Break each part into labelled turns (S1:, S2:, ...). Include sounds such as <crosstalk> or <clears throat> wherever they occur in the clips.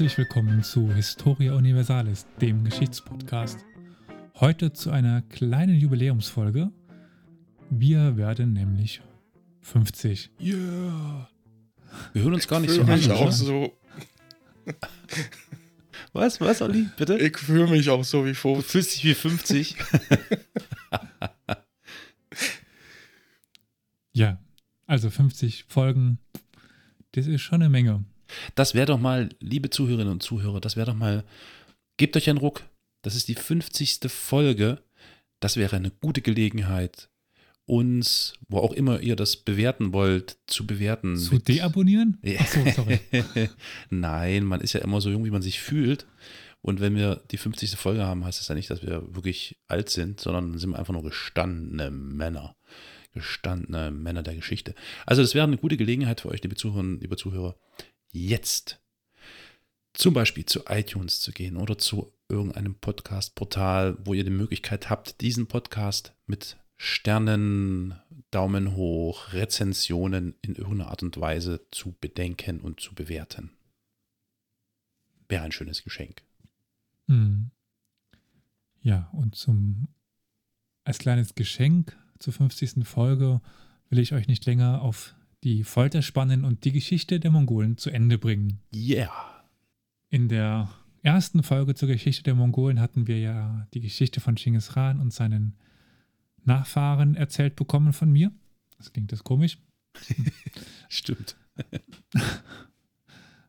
S1: Herzlich willkommen zu Historia Universalis, dem Geschichtspodcast. Heute zu einer kleinen Jubiläumsfolge. Wir werden nämlich 50.
S2: Yeah. Wir hören uns gar nicht
S3: ich
S2: so
S3: fühle
S2: an.
S3: mich auch so. <laughs>
S2: Was, was, Olli? Bitte?
S3: Ich fühle mich auch so wie
S2: Du
S3: vor.
S2: fühlst dich wie 50. <laughs>
S1: Ja, also 50 Folgen, das ist schon eine Menge.
S2: Das wäre doch mal, liebe Zuhörerinnen und Zuhörer, das wäre doch mal, gebt euch einen Ruck. Das ist die 50. Folge. Das wäre eine gute Gelegenheit, uns, wo auch immer ihr das bewerten wollt, zu bewerten.
S1: Zu deabonnieren?
S2: Ja.
S1: Achso, sorry. <laughs>
S2: Nein, man ist ja immer so jung, wie man sich fühlt. Und wenn wir die 50. Folge haben, heißt das ja nicht, dass wir wirklich alt sind, sondern sind wir einfach nur gestandene Männer. Gestandene Männer der Geschichte. Also, das wäre eine gute Gelegenheit für euch, liebe Zuhörerinnen, liebe Zuhörer, jetzt zum Beispiel zu iTunes zu gehen oder zu irgendeinem Podcast-Portal, wo ihr die Möglichkeit habt, diesen Podcast mit Sternen, Daumen hoch, Rezensionen in irgendeiner Art und Weise zu bedenken und zu bewerten. Wäre ein schönes Geschenk.
S1: Hm. Ja, und zum als kleines Geschenk zur 50. Folge will ich euch nicht länger auf die Folter spannen und die Geschichte der Mongolen zu Ende bringen.
S2: Yeah.
S1: In der ersten Folge zur Geschichte der Mongolen hatten wir ja die Geschichte von Genghis Khan und seinen Nachfahren erzählt bekommen von mir. Das klingt das komisch. <laughs>
S2: Stimmt. <laughs>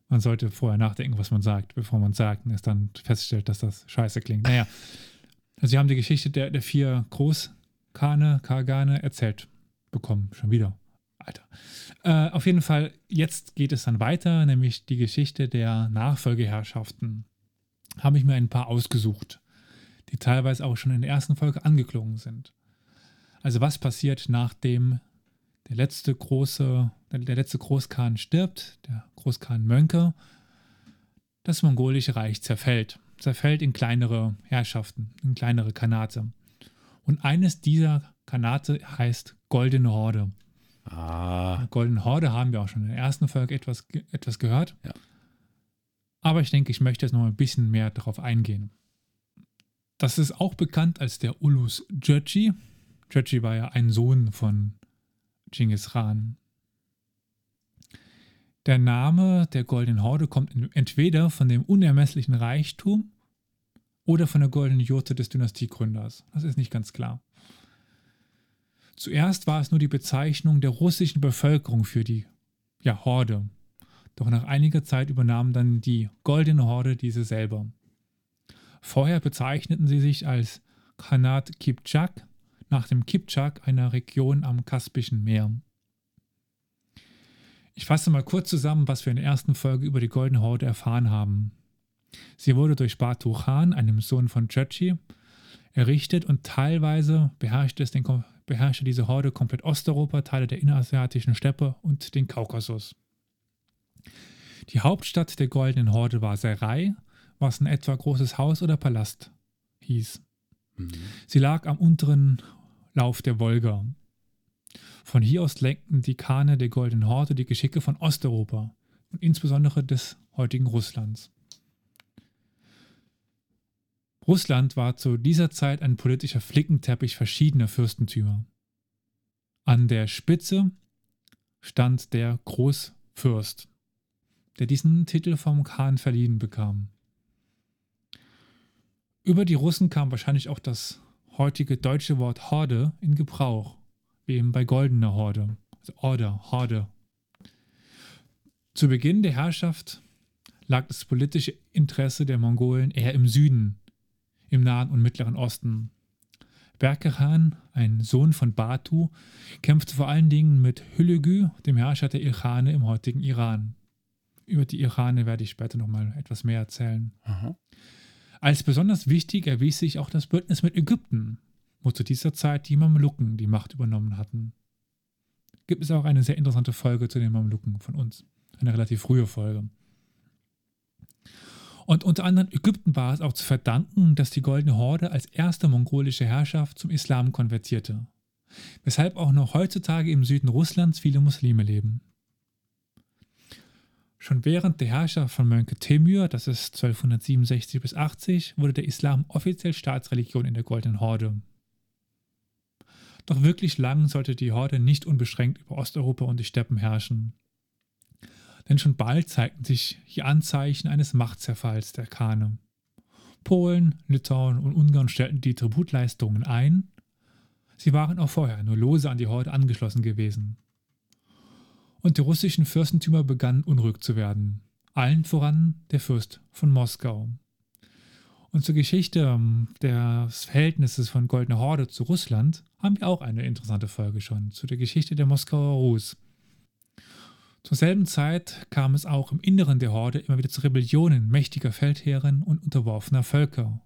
S1: Man sollte vorher nachdenken, was man sagt, bevor man sagt und es dann feststellt, dass das scheiße klingt. Naja, also wir haben die Geschichte der, der vier Großkane, Kargane erzählt bekommen. Schon wieder. Alter. Äh, auf jeden Fall, jetzt geht es dann weiter, nämlich die Geschichte der Nachfolgeherrschaften. Habe ich mir ein paar ausgesucht, die teilweise auch schon in der ersten Folge angeklungen sind. Also was passiert, nachdem der letzte große, der, letzte Großkhan stirbt, der Großkhan Mönke, das mongolische Reich zerfällt. Zerfällt in kleinere Herrschaften, in kleinere Kanate. Und eines dieser Kanate heißt Goldene Horde.
S2: Ah,
S1: Goldene Horde haben wir auch schon in der ersten Folge etwas, etwas gehört.
S2: Ja.
S1: Aber ich denke, ich möchte jetzt noch ein bisschen mehr darauf eingehen. Das ist auch bekannt als der Ulus Jurji. Jurji war ja ein Sohn von Genghis Khan. Der Name der Goldenen Horde kommt entweder von dem unermesslichen Reichtum oder von der goldenen Jurte des Dynastiegründers. Das ist nicht ganz klar. Zuerst war es nur die Bezeichnung der russischen Bevölkerung für die ja, Horde. Doch nach einiger Zeit übernahm dann die Goldene Horde diese selber. Vorher bezeichneten sie sich als Khanat Kipchak nach dem Kipchak, einer Region am Kaspischen Meer. Ich fasse mal kurz zusammen, was wir in der ersten Folge über die Goldene Horde erfahren haben. Sie wurde durch Batu Khan, einem Sohn von Churchi, errichtet und teilweise beherrschte, es den, beherrschte diese Horde komplett Osteuropa, Teile der innerasiatischen Steppe und den Kaukasus. Die Hauptstadt der Goldenen Horde war Serai, was in etwa großes Haus oder Palast hieß.
S2: mhm.
S1: Sie lag am unteren Lauf der Wolga. Von hier aus lenkten die Kane der Goldenen Horde die Geschicke von Osteuropa und insbesondere des heutigen Russlands. Russland war zu dieser Zeit ein politischer Flickenteppich verschiedener Fürstentümer. An der Spitze stand der Großfürst, der diesen Titel vom Khan verliehen bekam. Über die Russen kam wahrscheinlich auch das heutige deutsche Wort Horde in Gebrauch, wie eben bei goldener Horde, also Order, Horde. Zu Beginn der Herrschaft lag das politische Interesse der Mongolen eher im Süden, im Nahen und Mittleren Osten. Berke-Khan, ein Sohn von Batu, kämpfte vor allen Dingen mit Hülügü, dem Herrscher der Ilkhane im heutigen Iran. Über die Ilkhane werde ich später nochmal etwas mehr erzählen.
S2: Aha.
S1: Als besonders wichtig erwies sich auch das Bündnis mit Ägypten, wo zu dieser Zeit die Mamluken die Macht übernommen hatten. Gibt es auch eine sehr interessante Folge zu den Mamluken von uns. Eine relativ frühe Folge. Und unter anderem Ägypten war es auch zu verdanken, dass die Goldene Horde als erste mongolische Herrschaft zum Islam konvertierte. Weshalb auch noch heutzutage im Süden Russlands viele Muslime leben. Schon während der Herrschaft von Mönke Temür, das ist 1267 bis 80, wurde der Islam offiziell Staatsreligion in der Goldenen Horde. Doch wirklich lang sollte die Horde nicht unbeschränkt über Osteuropa und die Steppen herrschen. Denn schon bald zeigten sich hier Anzeichen eines Machtzerfalls der Kane. Polen, Litauen und Ungarn stellten die Tributleistungen ein. Sie waren auch vorher nur lose an die Horde angeschlossen gewesen und die russischen Fürstentümer begannen unruhig zu werden. Allen voran der Fürst von Moskau. Und zur Geschichte ähm, des Verhältnisses von Goldene Horde zu Russland haben wir auch eine interessante Folge schon, zu der Geschichte der Moskauer Rus. Zur selben Zeit kam es auch im Inneren der Horde immer wieder zu Rebellionen mächtiger Feldherren und unterworfener Völker.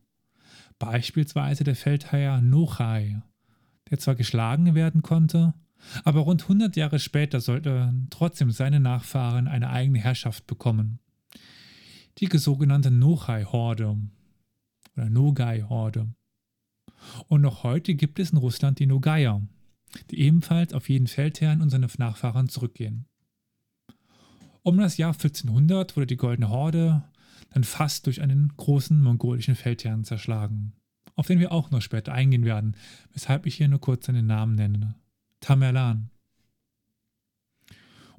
S1: Beispielsweise der Feldherr Nochai, der zwar geschlagen werden konnte, aber rund 100 Jahre später sollten trotzdem seine Nachfahren eine eigene Herrschaft bekommen. Die sogenannte Nochai-Horde oder Nogai-Horde. Und noch heute gibt es in Russland die Nogaier, die ebenfalls auf jeden Feldherrn und seine Nachfahren zurückgehen. Um das Jahr 1400 wurde die Goldene Horde dann fast durch einen großen mongolischen Feldherrn zerschlagen, auf den wir auch noch später eingehen werden, weshalb ich hier nur kurz seinen Namen nenne. Tamerlan.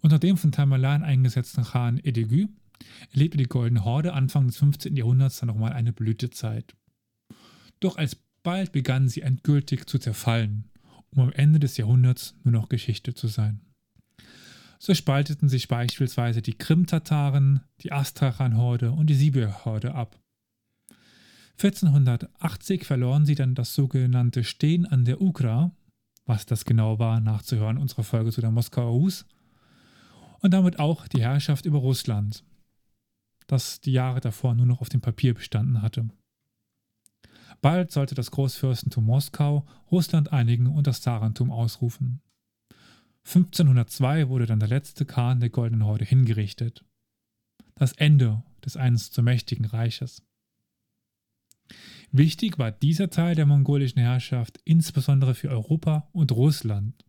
S1: Unter dem von Tamerlan eingesetzten Khan Edegü erlebte die Goldene Horde Anfang des 15. Jahrhunderts dann nochmal eine Blütezeit. Doch alsbald begann sie endgültig zu zerfallen, um am Ende des Jahrhunderts nur noch Geschichte zu sein. So spalteten sich beispielsweise die Krim-Tataren, die Astrachan-Horde und die Sibir-Horde ab. 1480 verloren sie dann das sogenannte Stehen an der Ugra, was das genau war, nachzuhören, unsere Folge zu der Moskauer Rus. Und damit auch die Herrschaft über Russland, das die Jahre davor nur noch auf dem Papier bestanden hatte. Bald sollte das Großfürstentum Moskau Russland einigen und das Zarentum ausrufen. 1502 wurde dann der letzte Khan der Goldenen Horde hingerichtet. Das Ende des einst so mächtigen Reiches. Wichtig war dieser Teil der mongolischen Herrschaft insbesondere für Europa und Russland.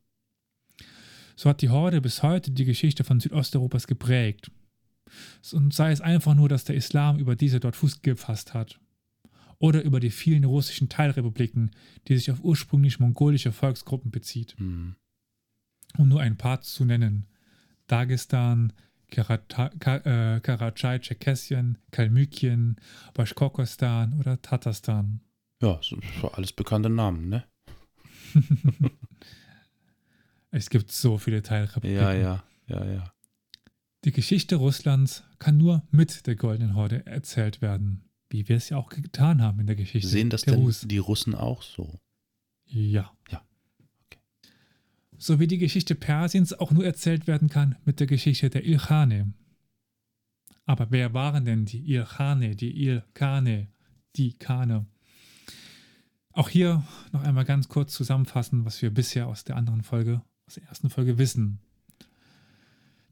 S1: So hat die Horde bis heute die Geschichte von Südosteuropas geprägt. Und sei es einfach nur, dass der Islam über diese dort Fuß gefasst hat. Oder über die vielen russischen Teilrepubliken, die sich auf ursprünglich mongolische Volksgruppen bezieht. Mhm. Um nur ein paar zu nennen. Dagestan, Karachay, äh, Tscherkessien, Kalmykien, Baschkorkostan oder Tatarstan.
S2: Ja, alles bekannte Namen, ne? <laughs> <laughs>
S1: es gibt so viele Teilrepubliken.
S2: Ja, ja, ja, ja.
S1: Die Geschichte Russlands kann nur mit der Goldenen Horde erzählt werden, wie wir es ja auch getan haben in der Geschichte.
S2: Sehen das denn Rus. die Russen auch so?
S1: Ja. So wie die Geschichte Persiens auch nur erzählt werden kann mit der Geschichte der Ilkhane. Aber wer waren denn die Ilkhane, die Ilkhane, die Kane? Auch hier noch einmal ganz kurz zusammenfassen, was wir bisher aus der anderen Folge, aus der ersten Folge wissen.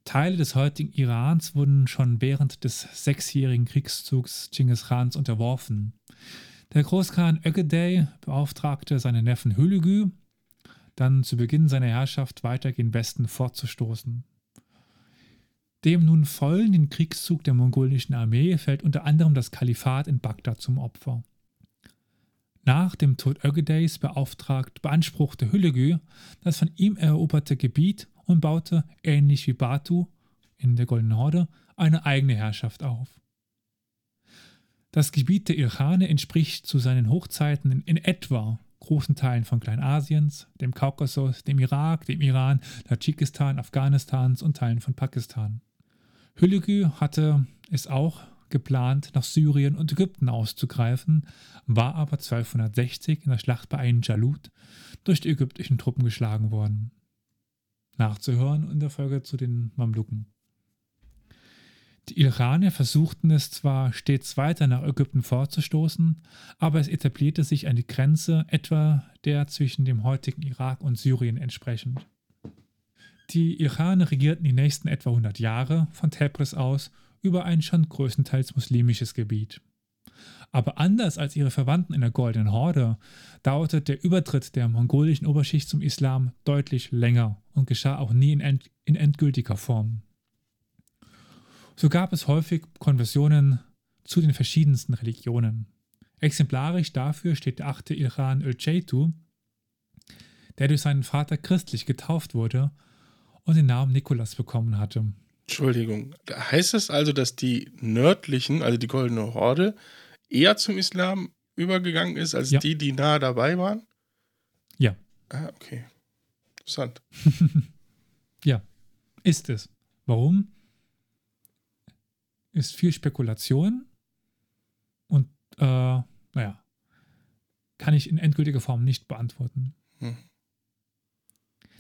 S1: Teile des heutigen Irans wurden schon während des sechsjährigen Kriegszugs Genghis Khans unterworfen. Der Großkhan Ögedei beauftragte seinen Neffen Hülügü dann zu Beginn seiner Herrschaft weiter gen Westen fortzustoßen. Dem nun folgenden Kriegszug der mongolischen Armee fällt unter anderem das Kalifat in Bagdad zum Opfer. Nach dem Tod Ögedeys beauftragt beanspruchte Hüllegü das von ihm eroberte Gebiet und baute, ähnlich wie Batu in der Goldenen Horde, eine eigene Herrschaft auf. Das Gebiet der Ilkhane entspricht zu seinen Hochzeiten in, in etwa großen Teilen von Kleinasiens, dem Kaukasus, dem Irak, dem Iran, Tadschikistan, Afghanistans und Teilen von Pakistan. Hüllegü hatte es auch geplant, nach Syrien und Ägypten auszugreifen, war aber 1260 in der Schlacht bei Ain Jalut durch die ägyptischen Truppen geschlagen worden. Nachzuhören in der Folge zu den Mamluken. Die Iraner versuchten es zwar stets weiter nach Ägypten vorzustoßen, aber es etablierte sich eine Grenze etwa der zwischen dem heutigen Irak und Syrien entsprechend. Die Iraner regierten die nächsten etwa 100 Jahre von Tebris aus über ein schon größtenteils muslimisches Gebiet. Aber anders als ihre Verwandten in der Goldenen Horde dauerte der Übertritt der mongolischen Oberschicht zum Islam deutlich länger und geschah auch nie in, end in endgültiger Form. So gab es häufig Konversionen zu den verschiedensten Religionen. Exemplarisch dafür steht der achte Ilhan Ölceytu, der durch seinen Vater christlich getauft wurde und den Namen Nikolas bekommen hatte.
S3: Entschuldigung, heißt das also, dass die nördlichen, also die Goldene Horde, eher zum Islam übergegangen ist als
S1: Ja.
S3: die, die nahe dabei waren?
S1: Ja.
S3: Ah, okay. Interessant. <laughs>
S1: Ja, ist es. Warum? Ist viel Spekulation und, äh, naja, kann ich in endgültiger Form nicht beantworten.
S3: Hm.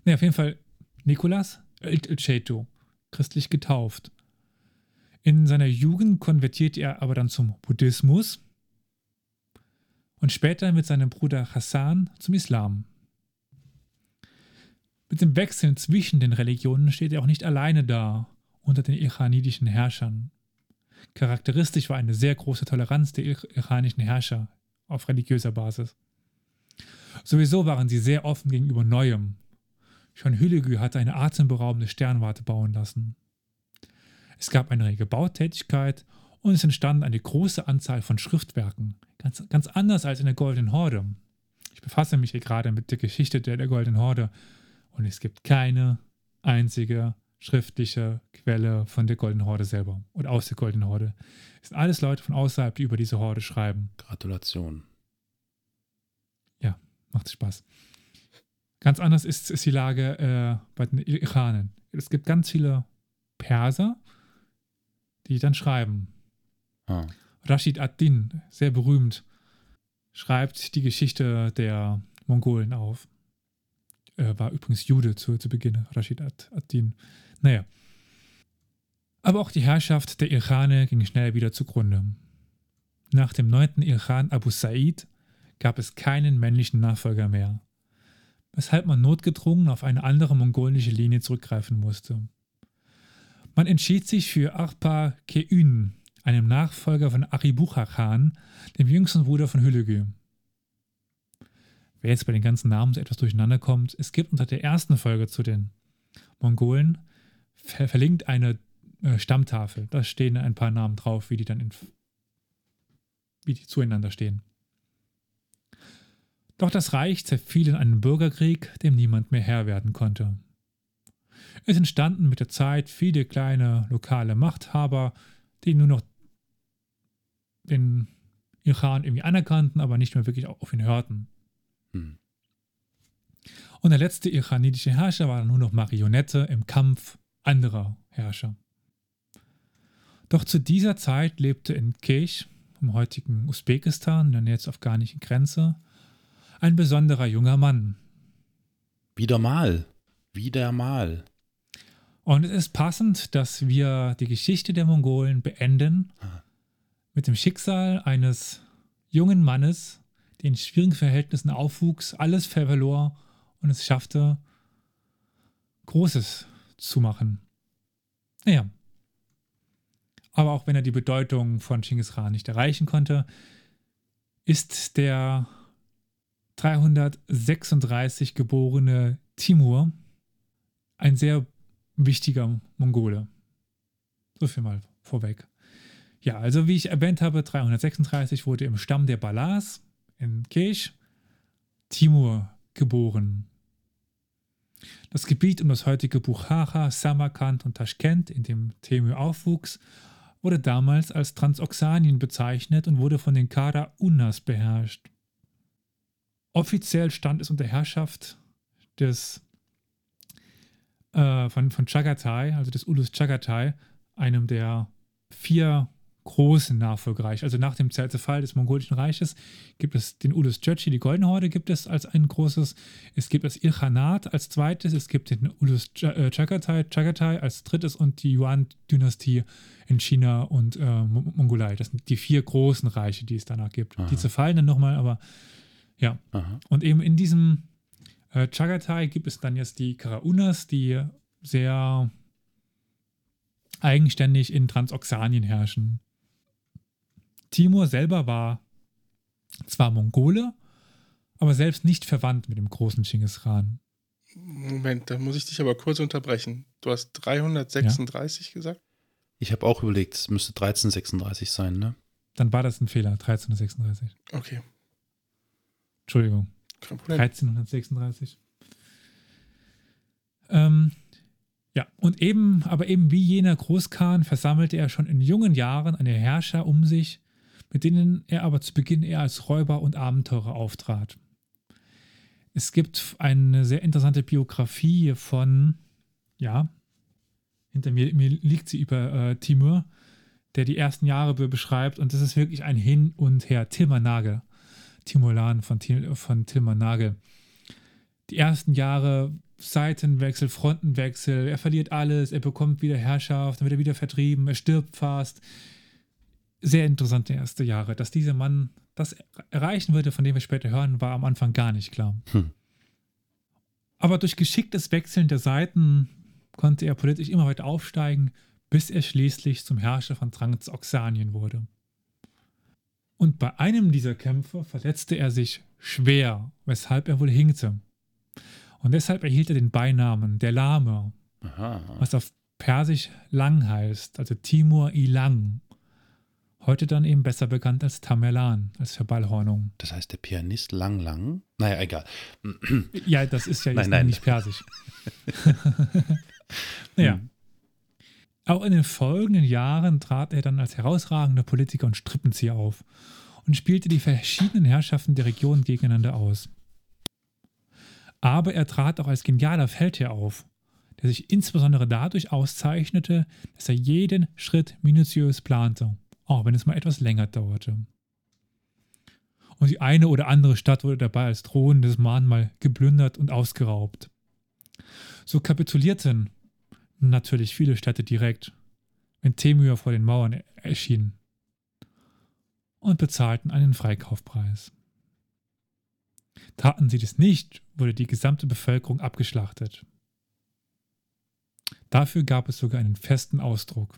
S1: Naja, auf jeden Fall Nikolas Ceto, christlich getauft. In seiner Jugend konvertiert er aber dann zum Buddhismus und später mit seinem Bruder Hassan zum Islam. Mit dem Wechseln zwischen den Religionen steht er auch nicht alleine da unter den iranidischen Herrschern. Charakteristisch war eine sehr große Toleranz der ir- iranischen Herrscher auf religiöser Basis. Sowieso waren sie sehr offen gegenüber Neuem. Schon Hülegü hatte eine atemberaubende Sternwarte bauen lassen. Es gab eine rege Bautätigkeit und es entstand eine große Anzahl von Schriftwerken, ganz, ganz anders als in der Goldenen Horde. Ich befasse mich hier gerade mit der Geschichte der, der Goldenen Horde und es gibt keine einzige schriftliche Quelle von der Goldenen Horde selber und aus der Goldenen Horde. Es sind alles Leute von außerhalb, die über diese Horde schreiben.
S2: Gratulation.
S1: Macht Spaß. Ganz anders ist, ist die Lage äh, bei den Iranern. Es gibt ganz viele Perser, die dann schreiben.
S2: Ah.
S1: Rashid ad-Din, sehr berühmt, schreibt die Geschichte der Mongolen auf. Er war übrigens Jude zu, zu Beginn, Rashid ad- ad-Din. Naja. Aber auch die Herrschaft der Iraner ging schnell wieder zugrunde. Nach dem neunten Iran Abu Said gab es keinen männlichen Nachfolger mehr, weshalb man notgedrungen auf eine andere mongolische Linie zurückgreifen musste. Man entschied sich für Arpa Keün, einem Nachfolger von Aribucha Khan, dem jüngsten Bruder von Hülegü. Wer jetzt bei den ganzen Namen so etwas durcheinander kommt, es gibt unter der ersten Folge zu den Mongolen ver verlinkt eine äh, Stammtafel. Da stehen ein paar Namen drauf, wie die dann in, wie die zueinander stehen. Doch das Reich zerfiel in einen Bürgerkrieg, dem niemand mehr Herr werden konnte. Es entstanden mit der Zeit viele kleine lokale Machthaber, die nur noch den Iran irgendwie anerkannten, aber nicht mehr wirklich auf ihn hörten.
S2: Hm.
S1: Und der letzte iranitische Herrscher war dann nur noch Marionette im Kampf anderer Herrscher. Doch zu dieser Zeit lebte in Kesh, im heutigen Usbekistan, der zur afghanischen Grenze, ein besonderer junger Mann.
S2: Wieder mal. Wieder mal.
S1: Und es ist passend, dass wir die Geschichte der Mongolen beenden mit dem Schicksal eines jungen Mannes, der in schwierigen Verhältnissen aufwuchs, alles verlor und es schaffte, Großes zu machen. Naja. Aber auch wenn er die Bedeutung von Genghis Khan nicht erreichen konnte, ist der 336 geborene Timur ein sehr wichtiger Mongole. So viel mal vorweg. Ja, also wie ich erwähnt habe, 336 wurde im Stamm der Balas in Kesh Timur geboren. Das Gebiet um das heutige Bukhara, Samarkand und Taschkent, in dem Temür aufwuchs, wurde damals als Transoxanien bezeichnet und wurde von den Kara Unas beherrscht. Offiziell stand es unter Herrschaft des äh, von, von Chagatai, also des Ulus Chagatai, einem der vier großen Nachfolgereiche. Also nach dem Zerfall des mongolischen Reiches gibt es den Ulus Churchi, die Goldene Horde gibt es als ein großes. Es gibt das Ilkhanat als zweites. Es gibt den Ulus Ch äh, Chagatai, Chagatai als drittes und die Yuan-Dynastie in China und äh, Mo- Mongolei. Das sind die vier großen Reiche, die es danach gibt.
S2: Aha.
S1: Die zerfallen dann nochmal, aber ja.
S2: Aha.
S1: Und eben in diesem äh, Chagatai gibt es dann jetzt die Karaunas, die sehr eigenständig in Transoxanien herrschen. Timur selber war zwar Mongole, aber selbst nicht verwandt mit dem großen Genghis Khan.
S3: Moment, da muss ich dich aber kurz unterbrechen. Du hast 336 gesagt?
S2: Ich habe auch überlegt, es müsste 1336 sein, ne?
S1: Dann war das ein Fehler, 1336.
S3: Okay,
S1: Entschuldigung,
S3: kein Problem.
S1: 1336. Ähm, ja, und eben, aber eben wie jener Großkhan versammelte er schon in jungen Jahren eine Herrscher um sich, mit denen er aber zu Beginn eher als Räuber und Abenteurer auftrat. Es gibt eine sehr interessante Biografie von, ja, hinter mir, mir liegt sie über äh, Timur, der die ersten Jahre be- beschreibt und das ist wirklich ein Hin und Her. Tilman Nagel, Timulan von, von Tilman Nagel. Die ersten Jahre Seitenwechsel, Frontenwechsel, er verliert alles, er bekommt wieder Herrschaft, dann wird er wieder vertrieben, er stirbt fast. Sehr interessante erste Jahre. Dass dieser Mann das erreichen würde, von dem wir später hören, war am Anfang gar nicht klar.
S2: Hm.
S1: Aber durch geschicktes Wechseln der Seiten konnte er politisch immer weiter aufsteigen, bis er schließlich zum Herrscher von Transoxanien wurde. Und bei einem dieser Kämpfe verletzte er sich schwer, weshalb er wohl hinkte. Und deshalb erhielt er den Beinamen der Lahme,
S2: Aha.
S1: was auf Persisch lang heißt, also Timur Ilang. Heute dann eben besser bekannt als Tamerlan, als Verballhornung.
S2: Das heißt, der Pianist Lang Lang? Naja, egal. <clears throat>
S1: Ja, das ist ja jetzt
S2: Nein, nein.
S1: nicht persisch. <laughs> naja.
S2: Hm.
S1: Auch in den folgenden Jahren trat er dann als herausragender Politiker und Strippenzieher auf und spielte die verschiedenen Herrschaften der Region gegeneinander aus. Aber er trat auch als genialer Feldherr auf, der sich insbesondere dadurch auszeichnete, dass er jeden Schritt minutiös plante, auch wenn es mal etwas länger dauerte. Und die eine oder andere Stadt wurde dabei als drohendes Mahnmal geplündert und ausgeraubt. So kapitulierten natürlich viele Städte direkt, wenn Temür vor den Mauern er- erschien, und bezahlten einen Freikaufpreis. Taten sie das nicht, wurde die gesamte Bevölkerung abgeschlachtet. Dafür gab es sogar einen festen Ausdruck.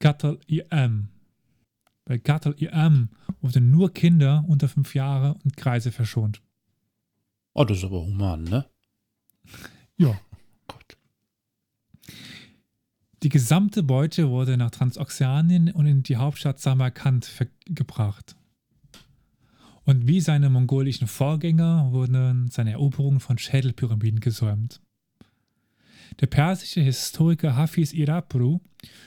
S1: Gattel IM. Bei Gattel IM wurden nur Kinder unter fünf Jahre und Kreise verschont.
S2: Oh, das ist aber human, ne? <laughs>
S1: Ja,
S2: Gott.
S1: Die gesamte Beute wurde nach Transoxanien und in die Hauptstadt Samarkand gebracht. Und wie seine mongolischen Vorgänger wurden seine Eroberungen von Schädelpyramiden gesäumt. Der persische Historiker Hafiz Irapru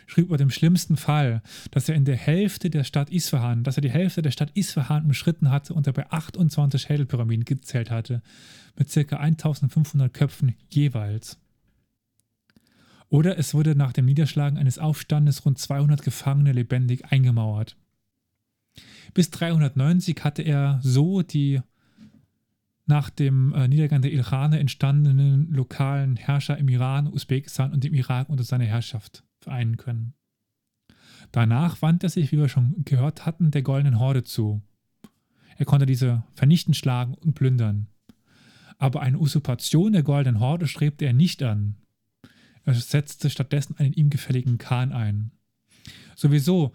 S1: schrieb über dem schlimmsten Fall, dass er in der Hälfte der Stadt Isfahan, dass er die Hälfte der Stadt Isfahan umschritten hatte und dabei 28 Schädelpyramiden gezählt hatte, mit ca. 1500 Köpfen jeweils. Oder es wurde nach dem Niederschlagen eines Aufstandes rund 200 Gefangene lebendig eingemauert. Bis 390 hatte er so die nach dem äh, Niedergang der Ilkhane entstandenen lokalen Herrscher im Iran, Usbekistan und im Irak unter seine Herrschaft vereinen können. Danach wandte er sich, wie wir schon gehört hatten, der Goldenen Horde zu. Er konnte diese vernichtend schlagen und plündern. Aber eine Usurpation der Goldenen Horde strebte er nicht an. Er setzte stattdessen einen ihm gefälligen Khan ein. Sowieso,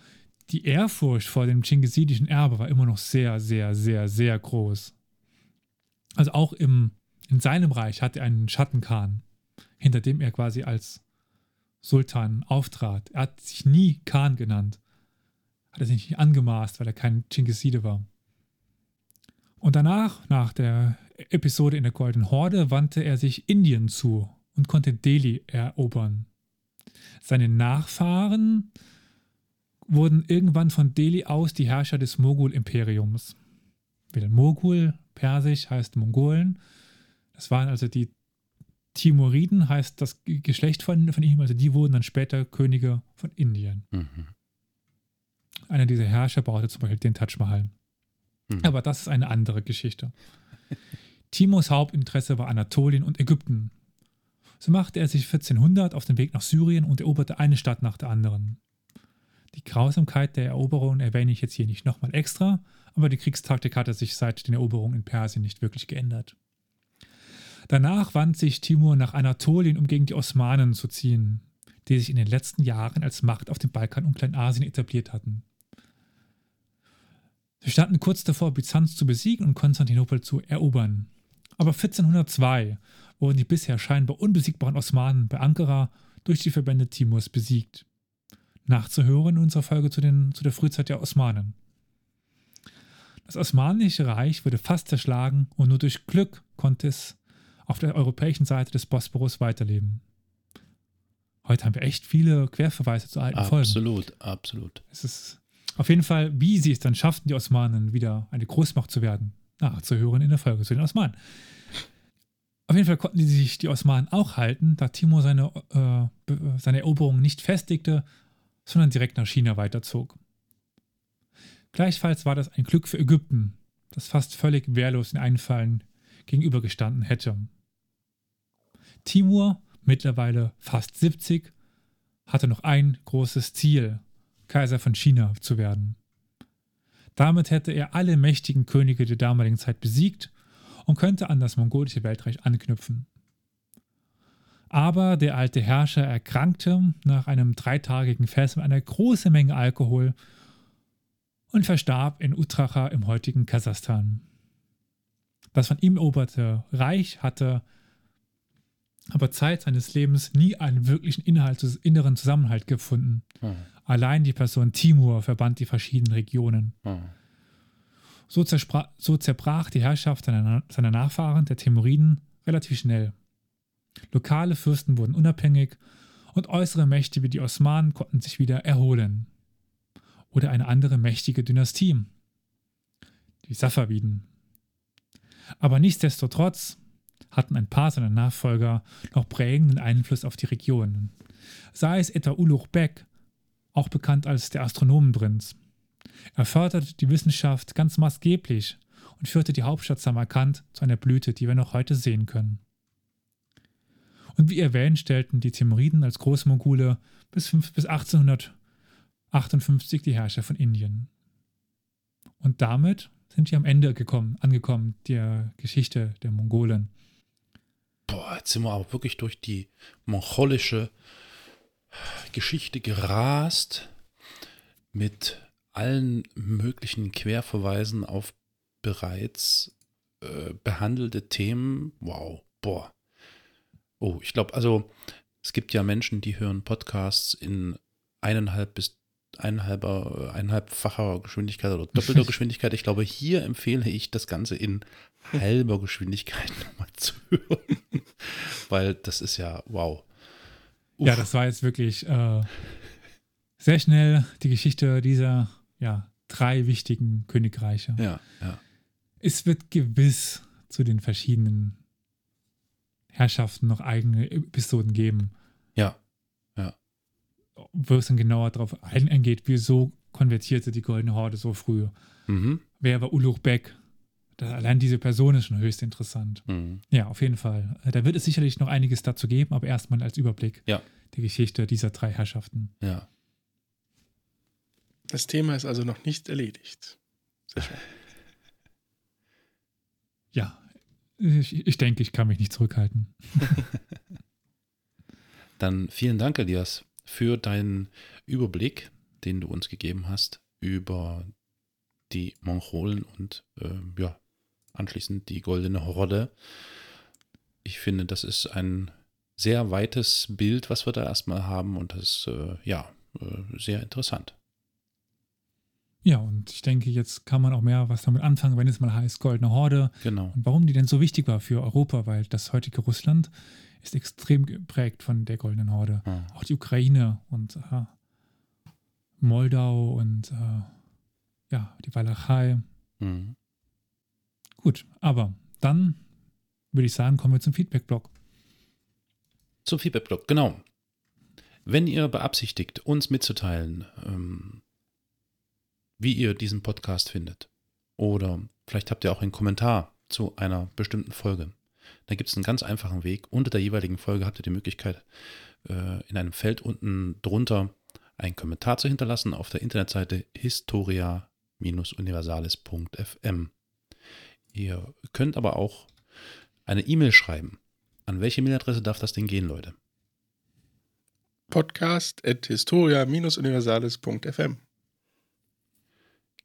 S1: die Ehrfurcht vor dem chingisidischen Erbe war immer noch sehr, sehr, sehr, sehr groß. Also auch im, in seinem Reich hatte er einen Schattenkhan, hinter dem er quasi als Sultan auftrat. Er hat sich nie Khan genannt. Hat er sich nicht angemaßt, weil er kein Chingiside war. Und danach, nach der Episode in der Goldenen Horde, wandte er sich Indien zu und konnte Delhi erobern. Seine Nachfahren wurden irgendwann von Delhi aus die Herrscher des Mogul-Imperiums. Wieder Mogul, persisch heißt Mongolen. Das waren also die Timuriden, heißt das Geschlecht von, von ihm, also die wurden dann später Könige von Indien.
S2: Mhm.
S1: Einer dieser Herrscher baute zum Beispiel den Taj Mahal.
S2: Hm.
S1: Aber das ist eine andere Geschichte. <laughs> Timurs Hauptinteresse war Anatolien und Ägypten. So machte er sich 1400 auf den Weg nach Syrien und eroberte eine Stadt nach der anderen. Die Grausamkeit der Eroberungen erwähne ich jetzt hier nicht nochmal extra, aber die Kriegstaktik hatte sich seit den Eroberungen in Persien nicht wirklich geändert. Danach wandte sich Timur nach Anatolien, um gegen die Osmanen zu ziehen, die sich in den letzten Jahren als Macht auf dem Balkan und Kleinasien etabliert hatten. Sie standen kurz davor, Byzanz zu besiegen und Konstantinopel zu erobern. Aber 1402 wurden die bisher scheinbar unbesiegbaren Osmanen bei Ankara durch die Verbände Timurs besiegt. Nachzuhören in unserer Folge zu, den, zu der Frühzeit der Osmanen. Das Osmanische Reich wurde fast zerschlagen und nur durch Glück konnte es auf der europäischen Seite des Bosporus weiterleben. Heute haben wir echt viele Querverweise zu alten Folgen.
S2: Absolut, absolut.
S1: Es ist auf jeden Fall, wie sie es dann schafften, die Osmanen wieder eine Großmacht zu werden, nachzuhören in der Folge zu den Osmanen. Auf jeden Fall konnten die sich die Osmanen auch halten, da Timur seine, äh, seine Eroberung nicht festigte, sondern direkt nach China weiterzog. Gleichfalls war das ein Glück für Ägypten, das fast völlig wehrlos den Einfallen gegenübergestanden hätte. Timur, mittlerweile fast 70, hatte noch ein großes Ziel, Kaiser von China zu werden. Damit hätte er alle mächtigen Könige der damaligen Zeit besiegt und könnte an das mongolische Weltreich anknüpfen. Aber der alte Herrscher erkrankte nach einem dreitagigen Fest mit einer großen Menge Alkohol und verstarb in Utracha im heutigen Kasachstan. Das von ihm eroberte Reich hatte aber Zeit seines Lebens nie einen wirklichen Inhalt, inneren Zusammenhalt gefunden. Hm. Allein die Person Timur verband die verschiedenen Regionen. Hm. So, so, zerbrach die Herrschaft seiner, seiner Nachfahren, der Timuriden, relativ schnell. Lokale Fürsten wurden unabhängig und äußere Mächte wie die Osmanen konnten sich wieder erholen. Oder eine andere mächtige Dynastie, die Safaviden. Aber nichtsdestotrotz hatten ein paar seiner Nachfolger noch prägenden Einfluss auf die Region. Sei es etwa Uluch Bek, auch bekannt als der Astronomenprinz. Er förderte die Wissenschaft ganz maßgeblich und führte die Hauptstadt Samarkand zu einer Blüte, die wir noch heute sehen können. Und wie erwähnt, stellten die Timuriden als Großmogule bis, bis 1858 die Herrscher von Indien. Und damit sind wir am Ende gekommen, angekommen der Geschichte der Mongolen.
S2: Boah, jetzt sind wir aber wirklich durch die mongolische Geschichte gerast mit allen möglichen Querverweisen auf bereits äh, behandelte Themen. Wow, boah. Oh, ich glaube, also es gibt ja Menschen, die hören Podcasts in eineinhalb bis eineinhalber, eineinhalbfacher Geschwindigkeit oder doppelter <laughs> Geschwindigkeit. Ich glaube, hier empfehle ich das Ganze in halber Geschwindigkeit <laughs> nochmal zu hören. <laughs> Weil das ist ja wow.
S1: Uff. Ja, das war jetzt wirklich äh, sehr schnell die Geschichte dieser ja, drei wichtigen Königreiche.
S2: Ja, ja.
S1: Es wird gewiss zu den verschiedenen Herrschaften noch eigene Episoden geben.
S2: Ja, ja.
S1: Wo es dann genauer darauf eingeht, wieso konvertierte die Goldene Horde so früh. Mhm. Wer war Uluch Beck? allein diese Person ist schon höchst interessant. Mhm. Ja, auf jeden Fall. Da wird es sicherlich noch einiges dazu geben, aber erstmal als Überblick
S2: ja.
S1: die Geschichte dieser drei Herrschaften.
S2: Ja.
S3: Das Thema ist also noch nicht erledigt. Sehr <laughs> schön.
S1: Ja, ich, ich denke, ich kann mich nicht zurückhalten. <laughs>
S2: Dann vielen Dank, Elias, für deinen Überblick, den du uns gegeben hast über die Mongolen und äh, ja, anschließend die Goldene Horde. Ich finde, das ist ein sehr weites Bild, was wir da erstmal haben und das ist äh, ja äh, sehr interessant.
S1: Ja, und ich denke, jetzt kann man auch mehr was damit anfangen, wenn es mal heißt Goldene Horde.
S2: Genau.
S1: Und warum die denn so wichtig war für Europa, weil das heutige Russland ist extrem geprägt von der Goldenen Horde. Ja. Auch die Ukraine und äh, Moldau und äh, ja, die Walachei. Mhm. Gut, aber dann würde ich sagen, kommen wir zum Feedback-Blog.
S2: Zum Feedback-Blog, genau. Wenn ihr beabsichtigt, uns mitzuteilen, ähm, wie ihr diesen Podcast findet. Oder vielleicht habt ihr auch einen Kommentar zu einer bestimmten Folge. Da gibt es einen ganz einfachen Weg. Unter der jeweiligen Folge habt ihr die Möglichkeit, äh, in einem Feld unten drunter einen Kommentar zu hinterlassen auf der Internetseite historia-universales.fm. Ihr könnt aber auch eine E-Mail schreiben. An welche E-Mail-Adresse darf das denn gehen, Leute?
S3: Podcast at historia-universales.fm.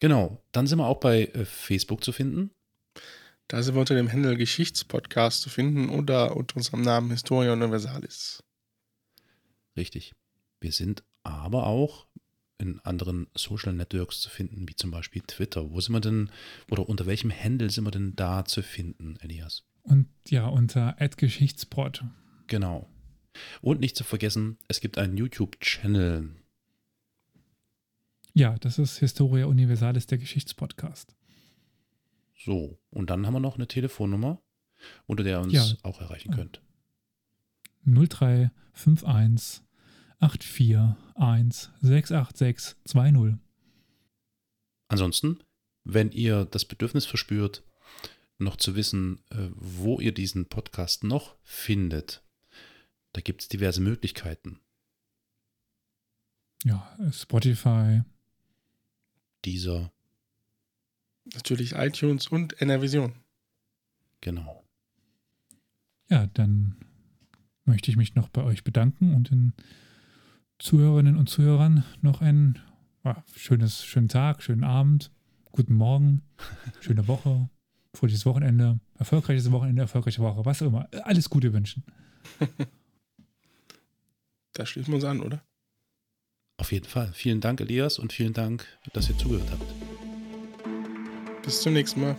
S2: Genau, dann sind wir auch bei äh, Facebook zu finden.
S3: Da sind wir unter dem Handel Geschichtspodcast zu finden oder unter unserem Namen Historia Universalis.
S2: Richtig. Wir sind aber auch in anderen Social Networks zu finden, wie zum Beispiel Twitter. Wo sind wir denn oder unter welchem Handle sind wir denn da zu finden, Elias?
S1: Und ja, unter Geschichtsport.
S2: Genau. Und nicht zu vergessen, es gibt einen YouTube-Channel.
S1: Ja, das ist Historia Universalis, der Geschichtspodcast.
S2: So, und dann haben wir noch eine Telefonnummer, unter der ihr uns
S1: Ja.
S2: auch erreichen könnt.
S1: 0351 841 68620.
S2: Ansonsten, wenn ihr das Bedürfnis verspürt, noch zu wissen, äh, wo ihr diesen Podcast noch findet, da gibt es diverse Möglichkeiten.
S1: Ja, Spotify.
S2: Dieser,
S3: Natürlich iTunes und NRVision.
S2: genau.
S1: Ja, dann möchte ich mich noch bei euch bedanken und den Zuhörerinnen und Zuhörern noch einen ja, schönes, schönen Tag, schönen Abend, guten Morgen, <laughs> schöne Woche, fröhliches Wochenende, erfolgreiches Wochenende, erfolgreiche Woche, was auch immer. Alles Gute wünschen. <laughs>
S3: Da schließen wir uns an, oder?
S2: Auf jeden Fall. Vielen Dank, Elias, und vielen Dank, dass ihr zugehört habt.
S3: Bis zum nächsten Mal.